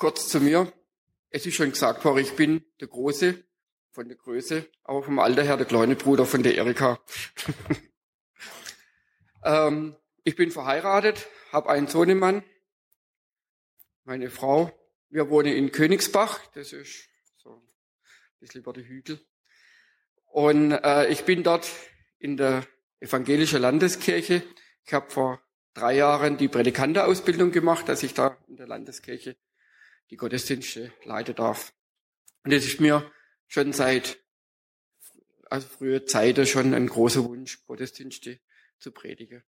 Kurz zu mir. Es ist schon gesagt worden, ich bin der Große von der Größe, aber vom Alter her der kleine Bruder von der Erika. ähm, ich bin verheiratet, habe einen Sohnemann, meine Frau. Wir wohnen in Königsbach, das ist so ein bisschen über die Hügel. Und äh, ich bin dort in der evangelischen Landeskirche. Ich habe vor drei Jahren die Predikanteausbildung gemacht, dass ich da in der Landeskirche die Gottesdienste leiten darf. Und es ist mir schon seit also früher Zeiten schon ein großer Wunsch, Gottesdienste zu predigen.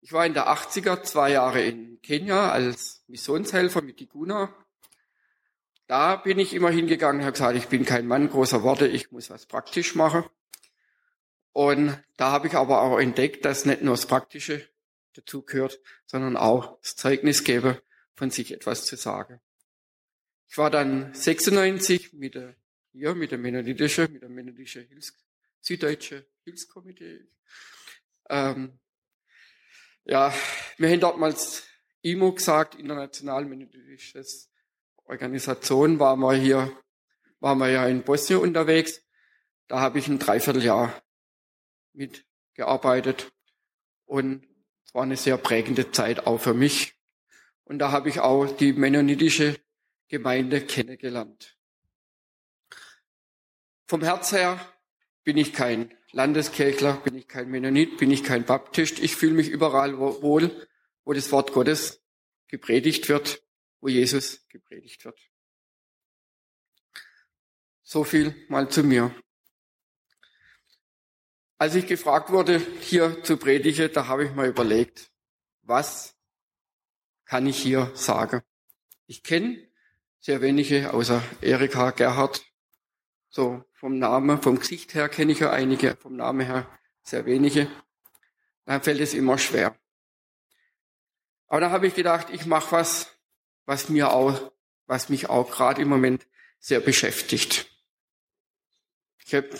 Ich war in der 80er zwei Jahre in Kenia als Missionshelfer mit Iguna. Da bin ich immer hingegangen und habe gesagt, ich bin kein Mann großer Worte, ich muss was praktisch machen. Und da habe ich aber auch entdeckt, dass nicht nur das Praktische dazu gehört, sondern auch das Zeugnis gebe, von sich etwas zu sagen. Ich war dann 96 mit der, hier, mit der Mennonitischen, mit der Mennonitischen Hilfs, Süddeutsche Hilfskomitee. Ähm, ja, wir haben damals IMO gesagt, International Mennonitisches Organisation, waren wir hier, waren wir ja in Bosnien unterwegs. Da habe ich ein Dreivierteljahr mitgearbeitet und es war eine sehr prägende Zeit auch für mich. Und da habe ich auch die mennonitische Gemeinde kennengelernt. Vom Herz her bin ich kein Landeskirchler, bin ich kein Mennonit, bin ich kein Baptist. Ich fühle mich überall wohl, wo das Wort Gottes gepredigt wird, wo Jesus gepredigt wird. So viel mal zu mir. Als ich gefragt wurde, hier zu predigen, da habe ich mal überlegt, was kann ich hier sagen? Ich kenne sehr wenige, außer Erika Gerhard. So vom Namen, vom Gesicht her kenne ich ja einige, vom Namen her sehr wenige. Dann fällt es immer schwer. Aber da habe ich gedacht, ich mache was, was mir auch, was mich auch gerade im Moment sehr beschäftigt. Ich habe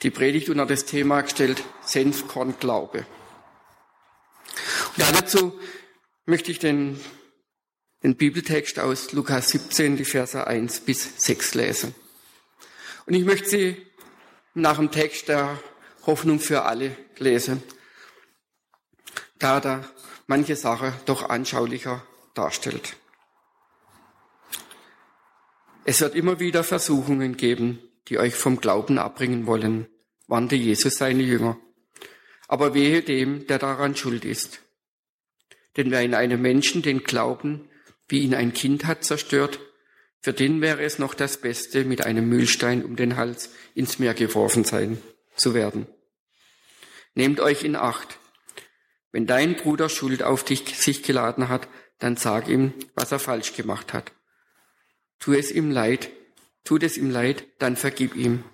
die Predigt unter das Thema gestellt, Senfkorn Glaube. Und dazu möchte ich den, den Bibeltext aus Lukas 17, die Verse 1 bis 6 lesen. Und ich möchte sie nach dem Text der Hoffnung für alle lesen, da da manche Sache doch anschaulicher darstellt. Es wird immer wieder Versuchungen geben, die euch vom Glauben abbringen wollen, warnte Jesus seine Jünger. Aber wehe dem, der daran schuld ist. Denn wer in einem Menschen den Glauben, wie ihn ein Kind hat, zerstört, für den wäre es noch das Beste, mit einem Mühlstein um den Hals ins Meer geworfen sein zu werden. Nehmt euch in Acht. Wenn dein Bruder Schuld auf dich sich geladen hat, dann sag ihm, was er falsch gemacht hat. Tu es ihm leid, tut es ihm leid, dann vergib ihm.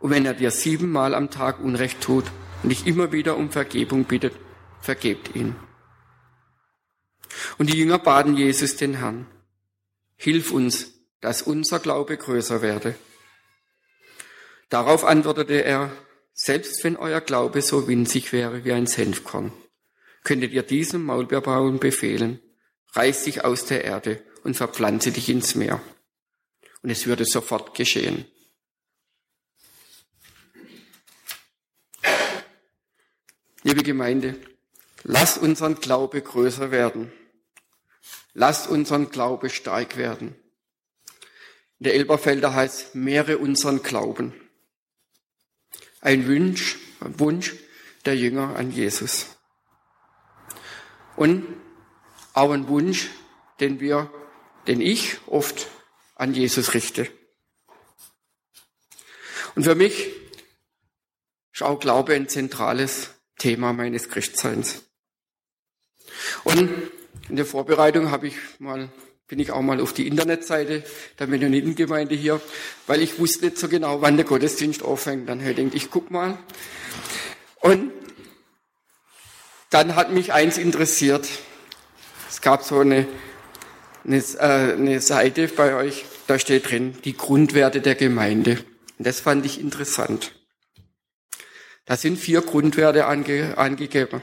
Und wenn er dir siebenmal am Tag Unrecht tut und dich immer wieder um Vergebung bittet, vergebt ihn. Und die Jünger baten Jesus den Herrn, hilf uns, dass unser Glaube größer werde. Darauf antwortete er, selbst wenn euer Glaube so winzig wäre wie ein Senfkorn, könntet ihr diesem Maulbeerbaum befehlen, reiß dich aus der Erde und verpflanze dich ins Meer und es würde sofort geschehen. Liebe Gemeinde, lasst unseren Glaube größer werden. Lasst unseren Glaube stark werden. In der Elberfelder heißt, mehre unseren Glauben. Ein Wunsch, ein Wunsch der Jünger an Jesus. Und auch ein Wunsch, den wir, den ich oft an Jesus richte. Und für mich ist auch Glaube ein zentrales Thema meines Christseins. Und in der Vorbereitung habe ich mal, bin ich auch mal auf die Internetseite der Mennonitengemeinde hier, weil ich wusste nicht so genau, wann der Gottesdienst aufhängt. Dann habe ich gedacht, ich guck mal. Und dann hat mich eins interessiert. Es gab so eine eine, äh, eine Seite bei euch, da steht drin, die Grundwerte der Gemeinde. Und das fand ich interessant. Da sind vier Grundwerte ange, angegeben.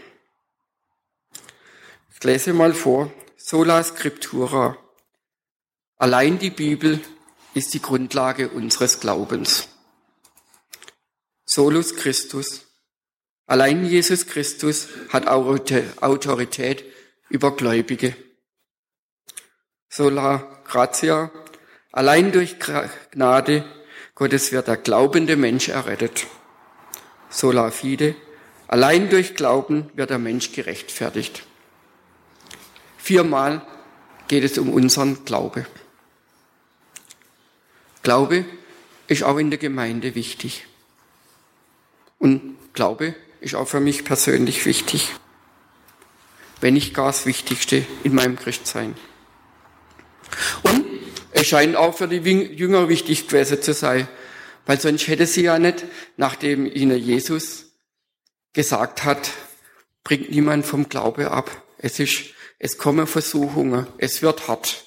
Ich lese mal vor. Sola Scriptura. Allein die Bibel ist die Grundlage unseres Glaubens. Solus Christus. Allein Jesus Christus hat Autorität über Gläubige. Sola gratia. Allein durch Gnade Gottes wird der glaubende Mensch errettet. Sola fide. Allein durch Glauben wird der Mensch gerechtfertigt. Viermal geht es um unseren Glaube. Glaube ist auch in der Gemeinde wichtig. Und Glaube ist auch für mich persönlich wichtig. Wenn nicht gar das Wichtigste in meinem Christsein. Und es scheint auch für die Jünger wichtig gewesen zu sein, weil sonst hätte sie ja nicht, nachdem ihnen Jesus gesagt hat, bringt niemand vom Glaube ab. Es ist, es kommen Versuchungen, es wird hart.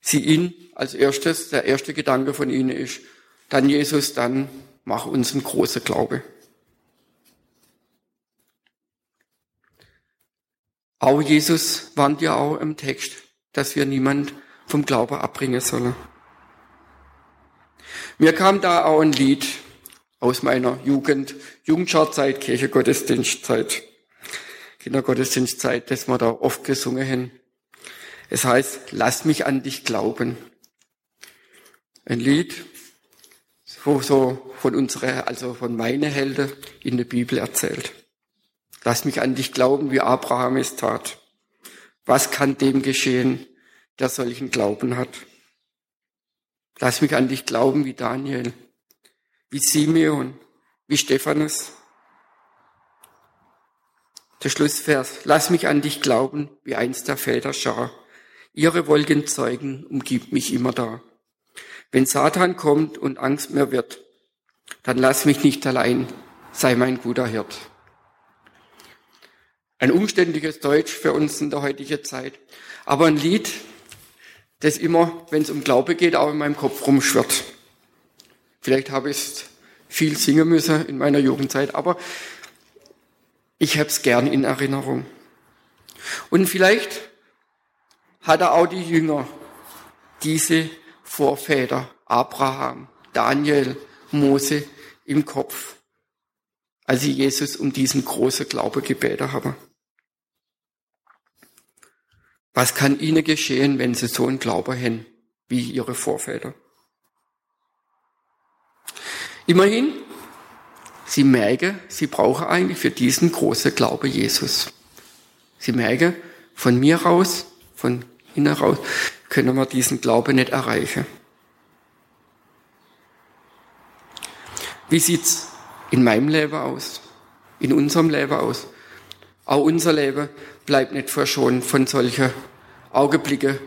Sie ihn als erstes, der erste Gedanke von ihnen ist, dann Jesus, dann mach uns ein großer Glaube. Auch Jesus warnt ja auch im Text, dass wir niemand vom Glaube abbringen sollen. Mir kam da auch ein Lied aus meiner Jugend, Jugendscharzeit, Kirchegottesdienstzeit, Kindergottesdienstzeit, das wir da oft gesungen haben. Es heißt, lass mich an dich glauben. Ein Lied, wo so von unserer, also von meinen Helden in der Bibel erzählt. Lass mich an dich glauben, wie Abraham es tat. Was kann dem geschehen, der solchen Glauben hat? Lass mich an dich glauben, wie Daniel, wie Simeon, wie Stephanus. Der Schlussvers. Lass mich an dich glauben, wie einst der Väter Schar. Ihre Wolkenzeugen umgibt mich immer da. Wenn Satan kommt und Angst mir wird, dann lass mich nicht allein, sei mein guter Hirt. Ein umständliches Deutsch für uns in der heutigen Zeit, aber ein Lied, das immer, wenn es um Glaube geht, auch in meinem Kopf rumschwirrt. Vielleicht habe ich es viel singen müssen in meiner Jugendzeit, aber ich habe es gern in Erinnerung. Und vielleicht hat er auch die Jünger, diese Vorväter, Abraham, Daniel, Mose im Kopf, als sie Jesus um diesen großen Glaube gebeten haben. Was kann ihnen geschehen, wenn sie so einen Glauben haben, wie ihre Vorväter? Immerhin, sie merken, sie brauchen eigentlich für diesen großen Glaube Jesus. Sie merken, von mir raus, von hinaus können wir diesen Glauben nicht erreichen. Wie sieht's in meinem Leben aus? In unserem Leben aus? Auch unser Leben bleibt nicht verschont von solchen Augenblicken,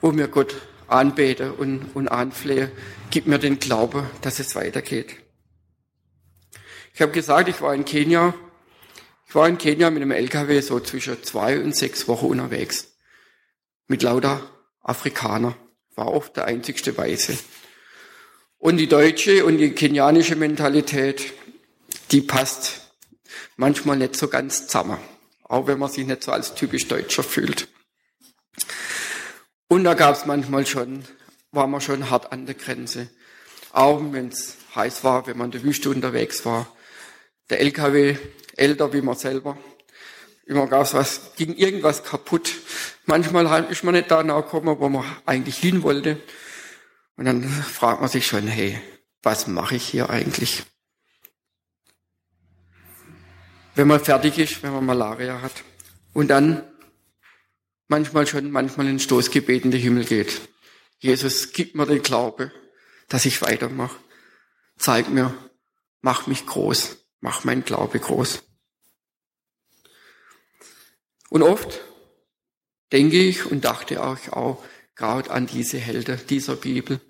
wo wir Gott anbeten und, und anflehen. Gib mir den Glauben, dass es weitergeht. Ich habe gesagt, ich war in Kenia. Ich war in Kenia mit einem LKW so zwischen zwei und sechs Wochen unterwegs mit lauter Afrikaner. War oft der einzigste Weiße. Und die deutsche und die kenianische Mentalität, die passt manchmal nicht so ganz zusammen. Auch wenn man sich nicht so als typisch Deutscher fühlt. Und da gab es manchmal schon, war man schon hart an der Grenze. Auch wenn es heiß war, wenn man in der Wüste unterwegs war. Der LKW, älter wie man selber. Immer gab es was, ging irgendwas kaputt. Manchmal ist man nicht da gekommen, wo man eigentlich hin wollte. Und dann fragt man sich schon, hey, was mache ich hier eigentlich? Wenn man fertig ist, wenn man Malaria hat. Und dann manchmal schon, manchmal in Stoßgebet in den Himmel geht. Jesus, gib mir den Glaube, dass ich weitermache. Zeig mir, mach mich groß, mach mein Glaube groß. Und oft denke ich und dachte auch, auch gerade an diese Helden dieser Bibel,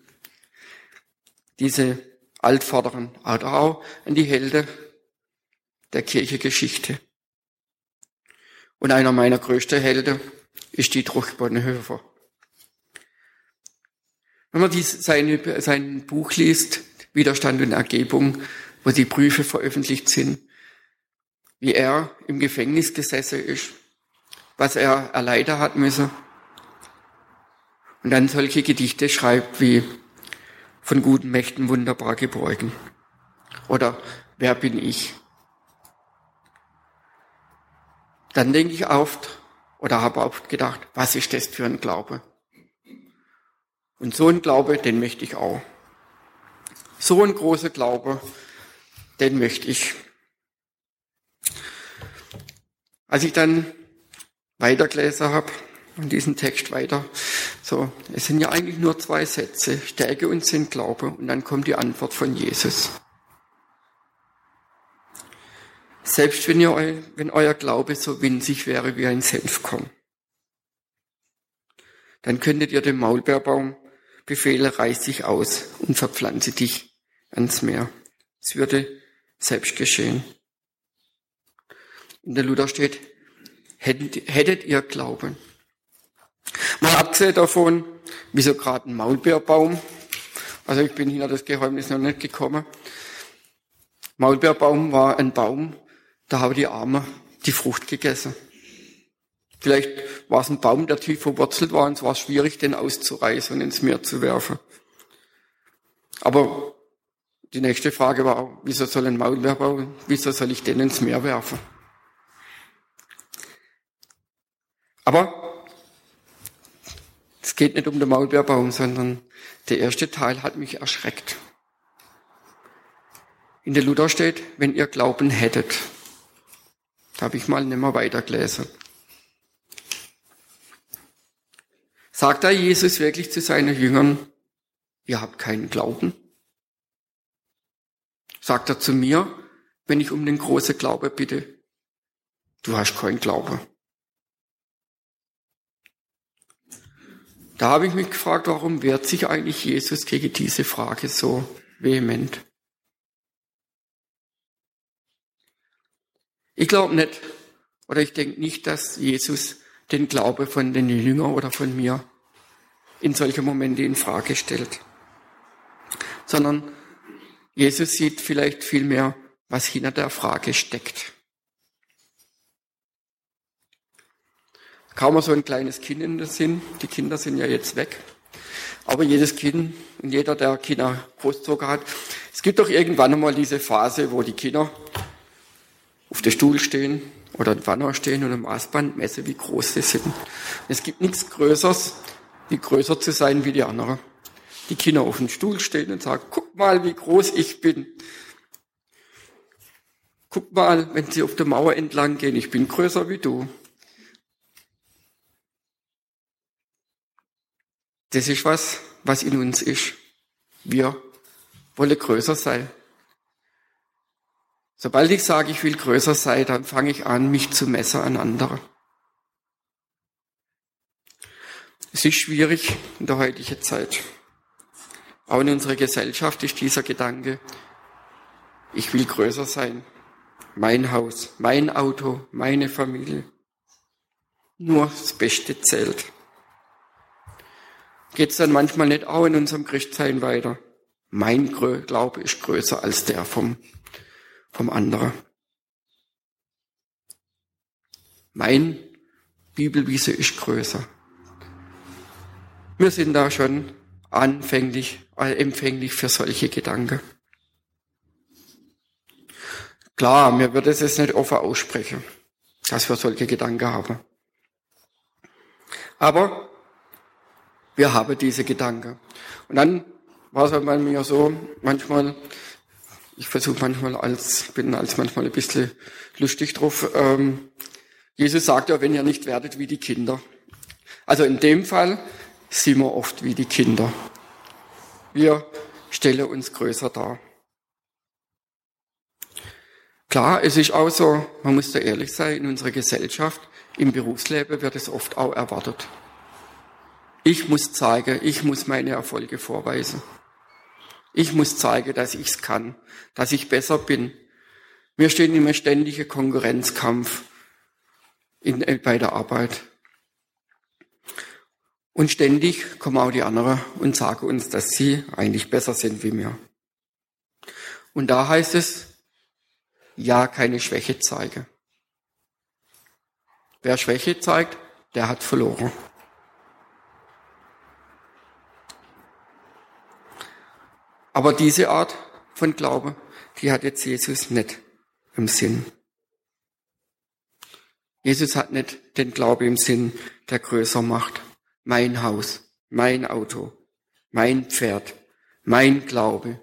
diese Altvorderen, oder auch an die Helden der Kirchegeschichte. Und einer meiner größten Helden ist Dietrich Bonhoeffer. Wenn man dies, seine, sein Buch liest, Widerstand und Ergebung, wo die Briefe veröffentlicht sind, wie er im Gefängnis gesessen ist, was er erleiden hat müssen. und dann solche Gedichte schreibt wie von guten Mächten wunderbar geborgen oder wer bin ich? Dann denke ich oft oder habe oft gedacht, was ist das für ein Glaube? Und so ein Glaube, den möchte ich auch. So ein großer Glaube, den möchte ich. Als ich dann weitergelesen habe und diesen Text weiter, so, es sind ja eigentlich nur zwei Sätze, Stärke und Sinn Glaube, und dann kommt die Antwort von Jesus. Selbst wenn, ihr, wenn euer Glaube so winzig wäre wie ein Senfkorn, dann könntet ihr dem Maulbeerbaum befehlen, reiß dich aus und verpflanze dich ans Meer. Es würde selbst geschehen. In der Luther steht, hättet, ihr Glauben. Mal abgesehen davon, wieso gerade ein Maulbeerbaum? Also ich bin hinter das Geheimnis noch nicht gekommen. Maulbeerbaum war ein Baum, da haben die Armen die Frucht gegessen. Vielleicht war es ein Baum, der tief verwurzelt war und es war schwierig, den auszureißen und ins Meer zu werfen. Aber die nächste Frage war, wieso soll ein Maulbeerbaum, wieso soll ich den ins Meer werfen? Aber es geht nicht um den Maulbeerbaum, sondern der erste Teil hat mich erschreckt. In der Luther steht, wenn ihr Glauben hättet. Da habe ich mal nicht mehr weitergelesen. Sagt da Jesus wirklich zu seinen Jüngern, ihr habt keinen Glauben? Sagt er zu mir, wenn ich um den großen Glaube bitte, du hast keinen Glaube. Da habe ich mich gefragt, warum wehrt sich eigentlich Jesus gegen diese Frage so vehement? Ich glaube nicht, oder ich denke nicht, dass Jesus den Glaube von den Jüngern oder von mir in solche Momente in Frage stellt, sondern Jesus sieht vielleicht viel mehr, was hinter der Frage steckt. Kaum so ein kleines Kind in den Sinn. Die Kinder sind ja jetzt weg. Aber jedes Kind und jeder, der Kinder großzogen hat, es gibt doch irgendwann einmal diese Phase, wo die Kinder auf dem Stuhl stehen oder im Wanner stehen und im Maßband messen, wie groß sie sind. Es gibt nichts Größeres, wie größer zu sein wie die anderen. Die Kinder auf dem Stuhl stehen und sagen, guck mal, wie groß ich bin. Guck mal, wenn sie auf der Mauer entlang gehen, ich bin größer wie du. Das ist was, was in uns ist. Wir wollen größer sein. Sobald ich sage, ich will größer sein, dann fange ich an, mich zu messen an andere. Es ist schwierig in der heutigen Zeit. Auch in unserer Gesellschaft ist dieser Gedanke, ich will größer sein. Mein Haus, mein Auto, meine Familie. Nur das Beste zählt. Geht es dann manchmal nicht auch in unserem Christsein weiter? Mein Glaube ist größer als der vom vom anderen. Mein Bibelwiese ist größer. Wir sind da schon anfänglich, äh, empfänglich für solche Gedanken. Klar, mir wird es jetzt nicht offen aussprechen, dass wir solche Gedanken haben. Aber wir haben diese Gedanken. Und dann war es halt bei mir so, manchmal ich versuche manchmal als, bin als manchmal ein bisschen lustig drauf. Ähm, Jesus sagt ja, wenn ihr nicht werdet wie die Kinder. Also in dem Fall sind wir oft wie die Kinder. Wir stellen uns größer dar. Klar, es ist auch so, man muss da ehrlich sein, in unserer Gesellschaft, im Berufsleben wird es oft auch erwartet. Ich muss zeigen, ich muss meine Erfolge vorweisen. Ich muss zeigen, dass ich es kann, dass ich besser bin. Wir stehen im ständigen Konkurrenzkampf in, äh, bei der Arbeit. Und ständig kommen auch die anderen und sagen uns, dass sie eigentlich besser sind wie wir. Und da heißt es, ja, keine Schwäche zeige. Wer Schwäche zeigt, der hat verloren. Aber diese Art von Glaube, die hat jetzt Jesus nicht im Sinn. Jesus hat nicht den Glaube im Sinn, der größer macht, mein Haus, mein Auto, mein Pferd, mein Glaube,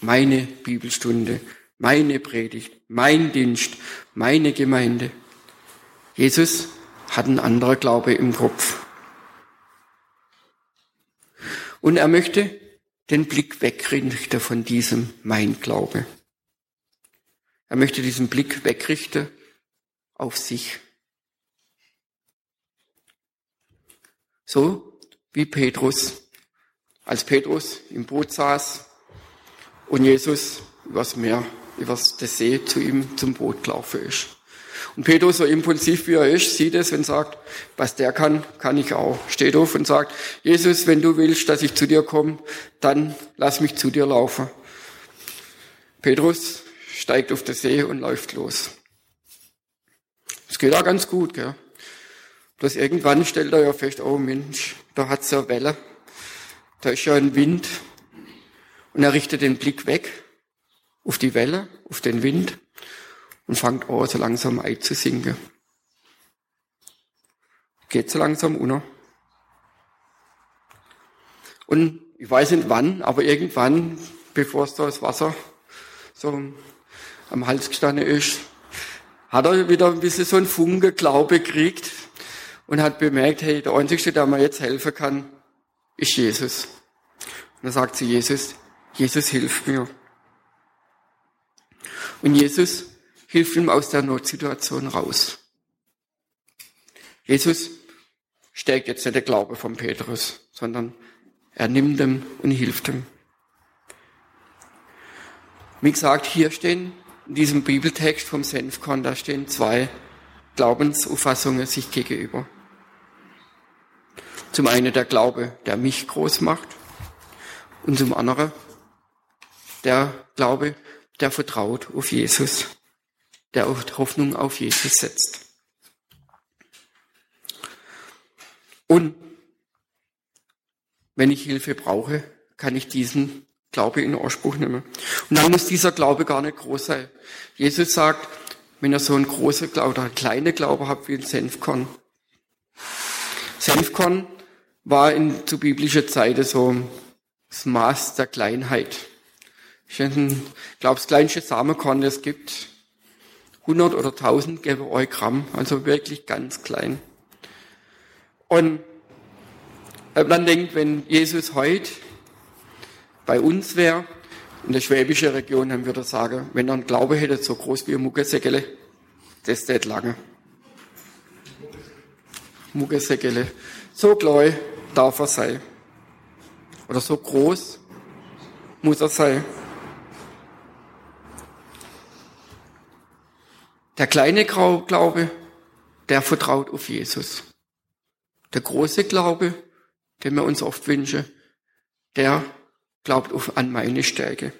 meine Bibelstunde, meine Predigt, mein Dienst, meine Gemeinde. Jesus hat einen anderen Glaube im Kopf. Und er möchte den Blick wegrichten von diesem Mein Glaube. Er möchte diesen Blick wegrichten auf sich. So wie Petrus, als Petrus im Boot saß und Jesus übers Meer, übers See zu ihm zum Boot gelaufen ist. Und Petrus, so impulsiv wie er ist, sieht es und sagt, was der kann, kann ich auch. Steht auf und sagt, Jesus, wenn du willst, dass ich zu dir komme, dann lass mich zu dir laufen. Petrus steigt auf den See und läuft los. Es geht auch ganz gut, gell? Bloß irgendwann stellt er ja fest, oh Mensch, da hat's ja Welle, da ist ja ein Wind. Und er richtet den Blick weg auf die Welle, auf den Wind und fängt an, so langsam einzusinken. Geht so langsam unter. Und ich weiß nicht wann, aber irgendwann, bevor es da das Wasser so am Hals gestanden ist, hat er wieder ein bisschen so einen Funke Glaube gekriegt, und hat bemerkt, hey, der Einzige, der mir jetzt helfen kann, ist Jesus. Und dann sagt sie Jesus, Jesus hilft mir. Und Jesus hilft ihm aus der Notsituation raus. Jesus stärkt jetzt nicht der Glaube von Petrus, sondern er nimmt ihm und hilft ihm. Wie gesagt, hier stehen in diesem Bibeltext vom Senfkorn, da stehen zwei Glaubensauffassungen sich gegenüber. Zum einen der Glaube, der mich groß macht und zum anderen der Glaube, der vertraut auf Jesus, der auf Hoffnung auf Jesus setzt. Und wenn ich Hilfe brauche, kann ich diesen Glaube in Anspruch nehmen. Und dann muss dieser Glaube gar nicht groß sein. Jesus sagt, wenn ihr so einen großen Glaube oder einen kleinen Glaube habt wie ein Senfkorn. Senfkorn war in zu biblischer Zeit so das Maß der Kleinheit. Ich glaube, das kleinste Samenkorn, das es gibt, 100 oder 1000 Gramm, also wirklich ganz klein. Und wenn man denkt, wenn Jesus heute bei uns wäre, in der schwäbischen Region, dann würde er sagen, wenn er einen Glaube hätte, so groß wie ein Muggesäckele, das geht lange. Muggesäckele. So klein darf er sein. Oder so groß muss er sein. Der kleine Glaube, der vertraut auf Jesus. Der große Glaube, den wir uns oft wünschen, der glaubt an meine Stärke.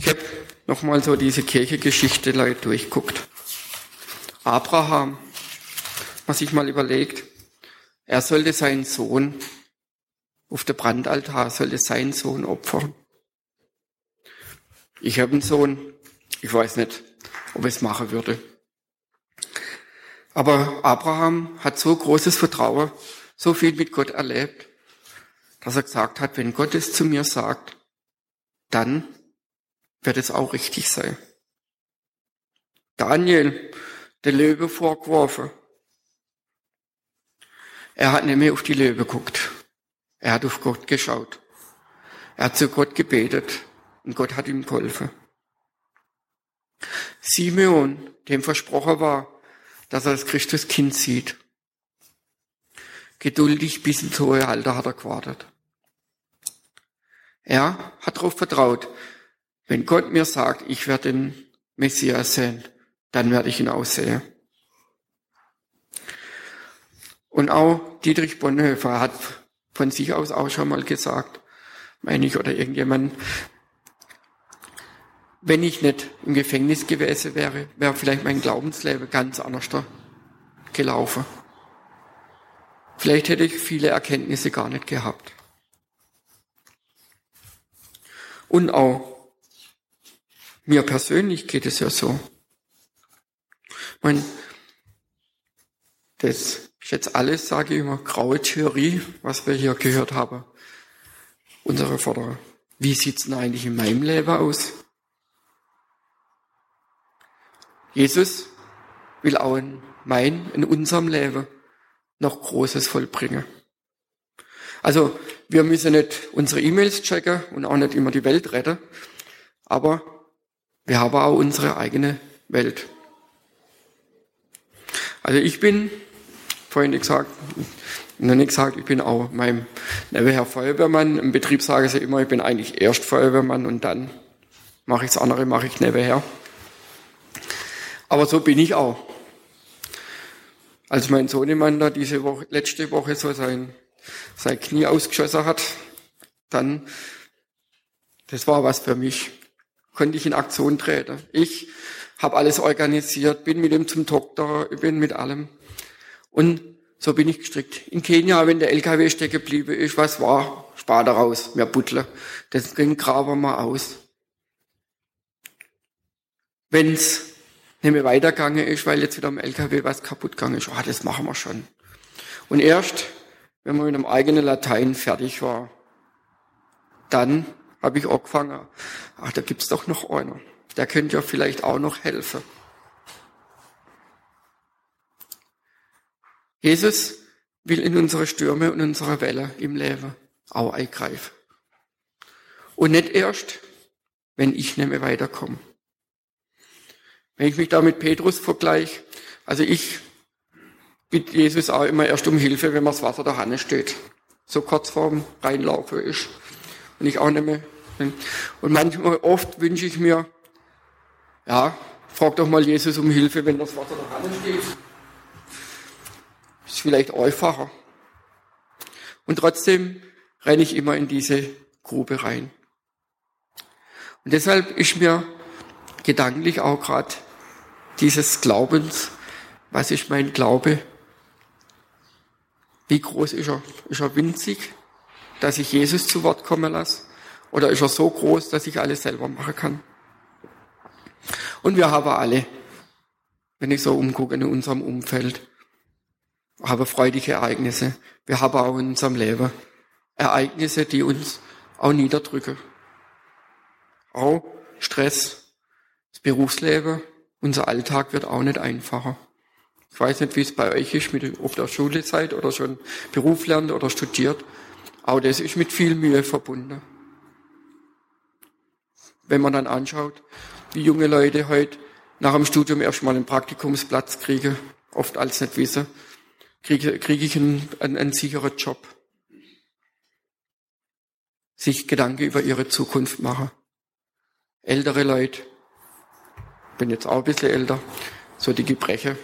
Ich habe nochmal so diese Kirchegeschichte durchguckt. Abraham, man sich mal überlegt, er sollte seinen Sohn auf der Brandaltar, sollte seinen Sohn opfern. Ich habe einen Sohn, ich weiß nicht, ob ich es machen würde. Aber Abraham hat so großes Vertrauen, so viel mit Gott erlebt, dass er gesagt hat, wenn Gott es zu mir sagt, dann wird es auch richtig sein. Daniel, der Löwe vorgeworfen, er hat nicht mehr auf die Löwe geguckt. Er hat auf Gott geschaut. Er hat zu Gott gebetet und Gott hat ihm geholfen. Simeon, dem versprochen war, dass er das Christuskind sieht. Geduldig bis ins hohe Alter hat er gewartet. Er hat darauf vertraut, wenn Gott mir sagt, ich werde den Messias sehen, dann werde ich ihn aussehen. Und auch Dietrich Bonhoeffer hat von sich aus auch schon mal gesagt, meine ich, oder irgendjemand, wenn ich nicht im Gefängnis gewesen wäre, wäre vielleicht mein Glaubensleben ganz anders gelaufen. Vielleicht hätte ich viele Erkenntnisse gar nicht gehabt. Und auch mir persönlich geht es ja so. Ich meine, das ist jetzt alles, sage ich immer, graue Theorie, was wir hier gehört haben. Unsere Vorderer. Wie sieht's denn eigentlich in meinem Leben aus? Jesus will auch in mein, in unserem Leben noch Großes vollbringen. Also, wir müssen nicht unsere E-Mails checken und auch nicht immer die Welt retten, aber wir haben auch unsere eigene Welt. Also ich bin, vorhin gesagt, noch nicht gesagt, ich bin auch mein nebenher Feuerwehrmann. Im Betrieb sage ich immer, ich bin eigentlich erst Feuerwehrmann und dann mache ich das andere, mache ich nebenher. Aber so bin ich auch. Als mein Sohnemann da diese Woche, letzte Woche so sein, sein Knie ausgeschossen hat, dann, das war was für mich. Konnte ich in Aktion treten. Ich habe alles organisiert, bin mit ihm zum Doktor, bin mit allem. Und so bin ich gestrickt. In Kenia, wenn der LKW stecken geblieben ist, was war, spar daraus, mehr Butler. Das graben wir aus. Wenn's nicht mehr weitergegangen ist, weil jetzt wieder am LKW was kaputt gegangen ist, ah, das machen wir schon. Und erst, wenn man mit einem eigenen Latein fertig war, dann habe ich angefangen, ach, da gibt's doch noch einer. Der könnte ja vielleicht auch noch helfen. Jesus will in unsere Stürme und unsere Welle im Leben auch eingreifen. Und nicht erst, wenn ich nicht mehr weiterkomme. Wenn ich mich da mit Petrus vergleiche, also ich bitte Jesus auch immer erst um Hilfe, wenn mir das Wasser der Hanne steht. So kurz vorm Reinlaufen ist. Und ich auch nicht mehr. Und manchmal, oft wünsche ich mir, ja, frag doch mal Jesus um Hilfe, wenn das Wasser der Hanne steht. Ist vielleicht einfacher. Und trotzdem renne ich immer in diese Grube rein. Und deshalb ist mir gedanklich auch gerade dieses Glaubens, was ist mein Glaube? Wie groß ist er? Ist er winzig, dass ich Jesus zu Wort kommen lasse? Oder ist er so groß, dass ich alles selber machen kann? Und wir haben alle, wenn ich so umgucke in unserem Umfeld, haben freudige Ereignisse. Wir haben auch in unserem Leben Ereignisse, die uns auch niederdrücken. Auch Stress, das Berufsleben, unser Alltag wird auch nicht einfacher. Ich weiß nicht, wie es bei euch ist, mit, ob der Schule seid oder schon Beruf lernt oder studiert. Aber das ist mit viel Mühe verbunden. Wenn man dann anschaut, wie junge Leute heute nach dem Studium erstmal einen Praktikumsplatz kriegen, oft als nicht wissen, kriege, kriege ich einen, einen, einen sicheren Job. Sich Gedanken über ihre Zukunft machen. Ältere Leute, bin jetzt auch ein bisschen älter, so die Gebreche,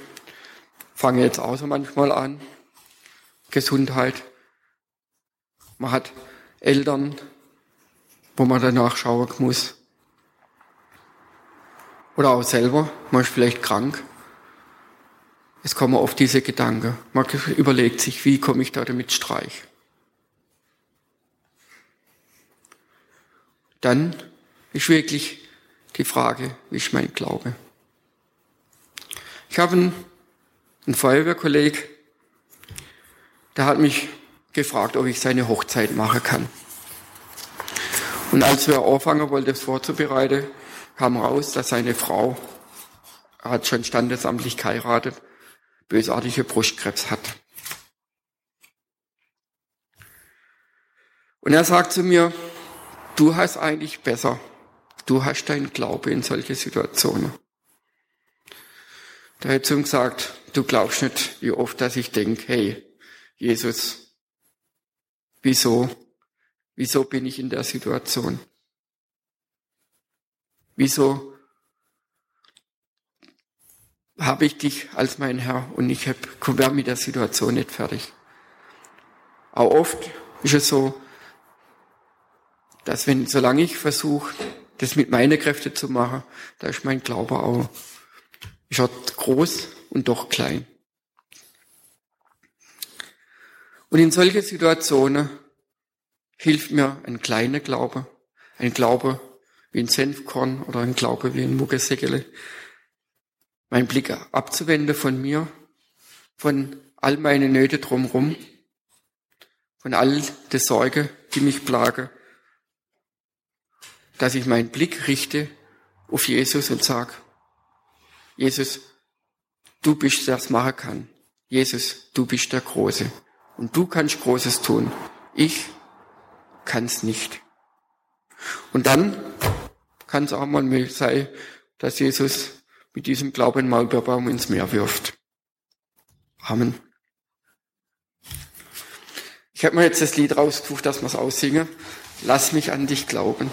fange jetzt auch so manchmal an. Gesundheit. Man hat Eltern, wo man danach schauen muss. Oder auch selber, man ist vielleicht krank. Es kommen oft diese Gedanken. Man überlegt sich, wie komme ich da damit streich. Dann ist wirklich die Frage, wie ist mein Glaube? Ich habe einen, einen Feuerwehrkolleg, der hat mich gefragt, ob ich seine Hochzeit machen kann. Und als wir anfangen wollten, das vorzubereiten, kam raus, dass seine Frau, er hat schon standesamtlich geheiratet, bösartige Brustkrebs hat. Und er sagt zu mir, du hast eigentlich besser Du hast deinen Glaube in solche Situationen. Da hat ihm gesagt, du glaubst nicht, wie oft, dass ich denke, hey, Jesus, wieso, wieso bin ich in der Situation? Wieso habe ich dich als mein Herr und ich komme mit der Situation nicht fertig? Auch oft ist es so, dass wenn, solange ich versuche, das mit meinen Kräften zu machen, da ist mein Glaube auch, ist er groß und doch klein. Und in solchen Situationen hilft mir ein kleiner Glaube, ein Glaube wie ein Senfkorn oder ein Glaube wie ein Muggesäckele. Mein Blick abzuwenden von mir, von all meine Nöte drumherum, von all der Sorge, die mich plage, dass ich meinen Blick richte auf Jesus und sag, Jesus, du bist, der es machen kann. Jesus, du bist der Große. Und du kannst Großes tun. Ich kann's nicht. Und dann kann es auch mal sein, dass Jesus mit diesem Glauben Maulbeerbaum ins Meer wirft. Amen. Ich habe mir jetzt das Lied rausgesucht, dass wir es aussingen. Lass mich an dich glauben.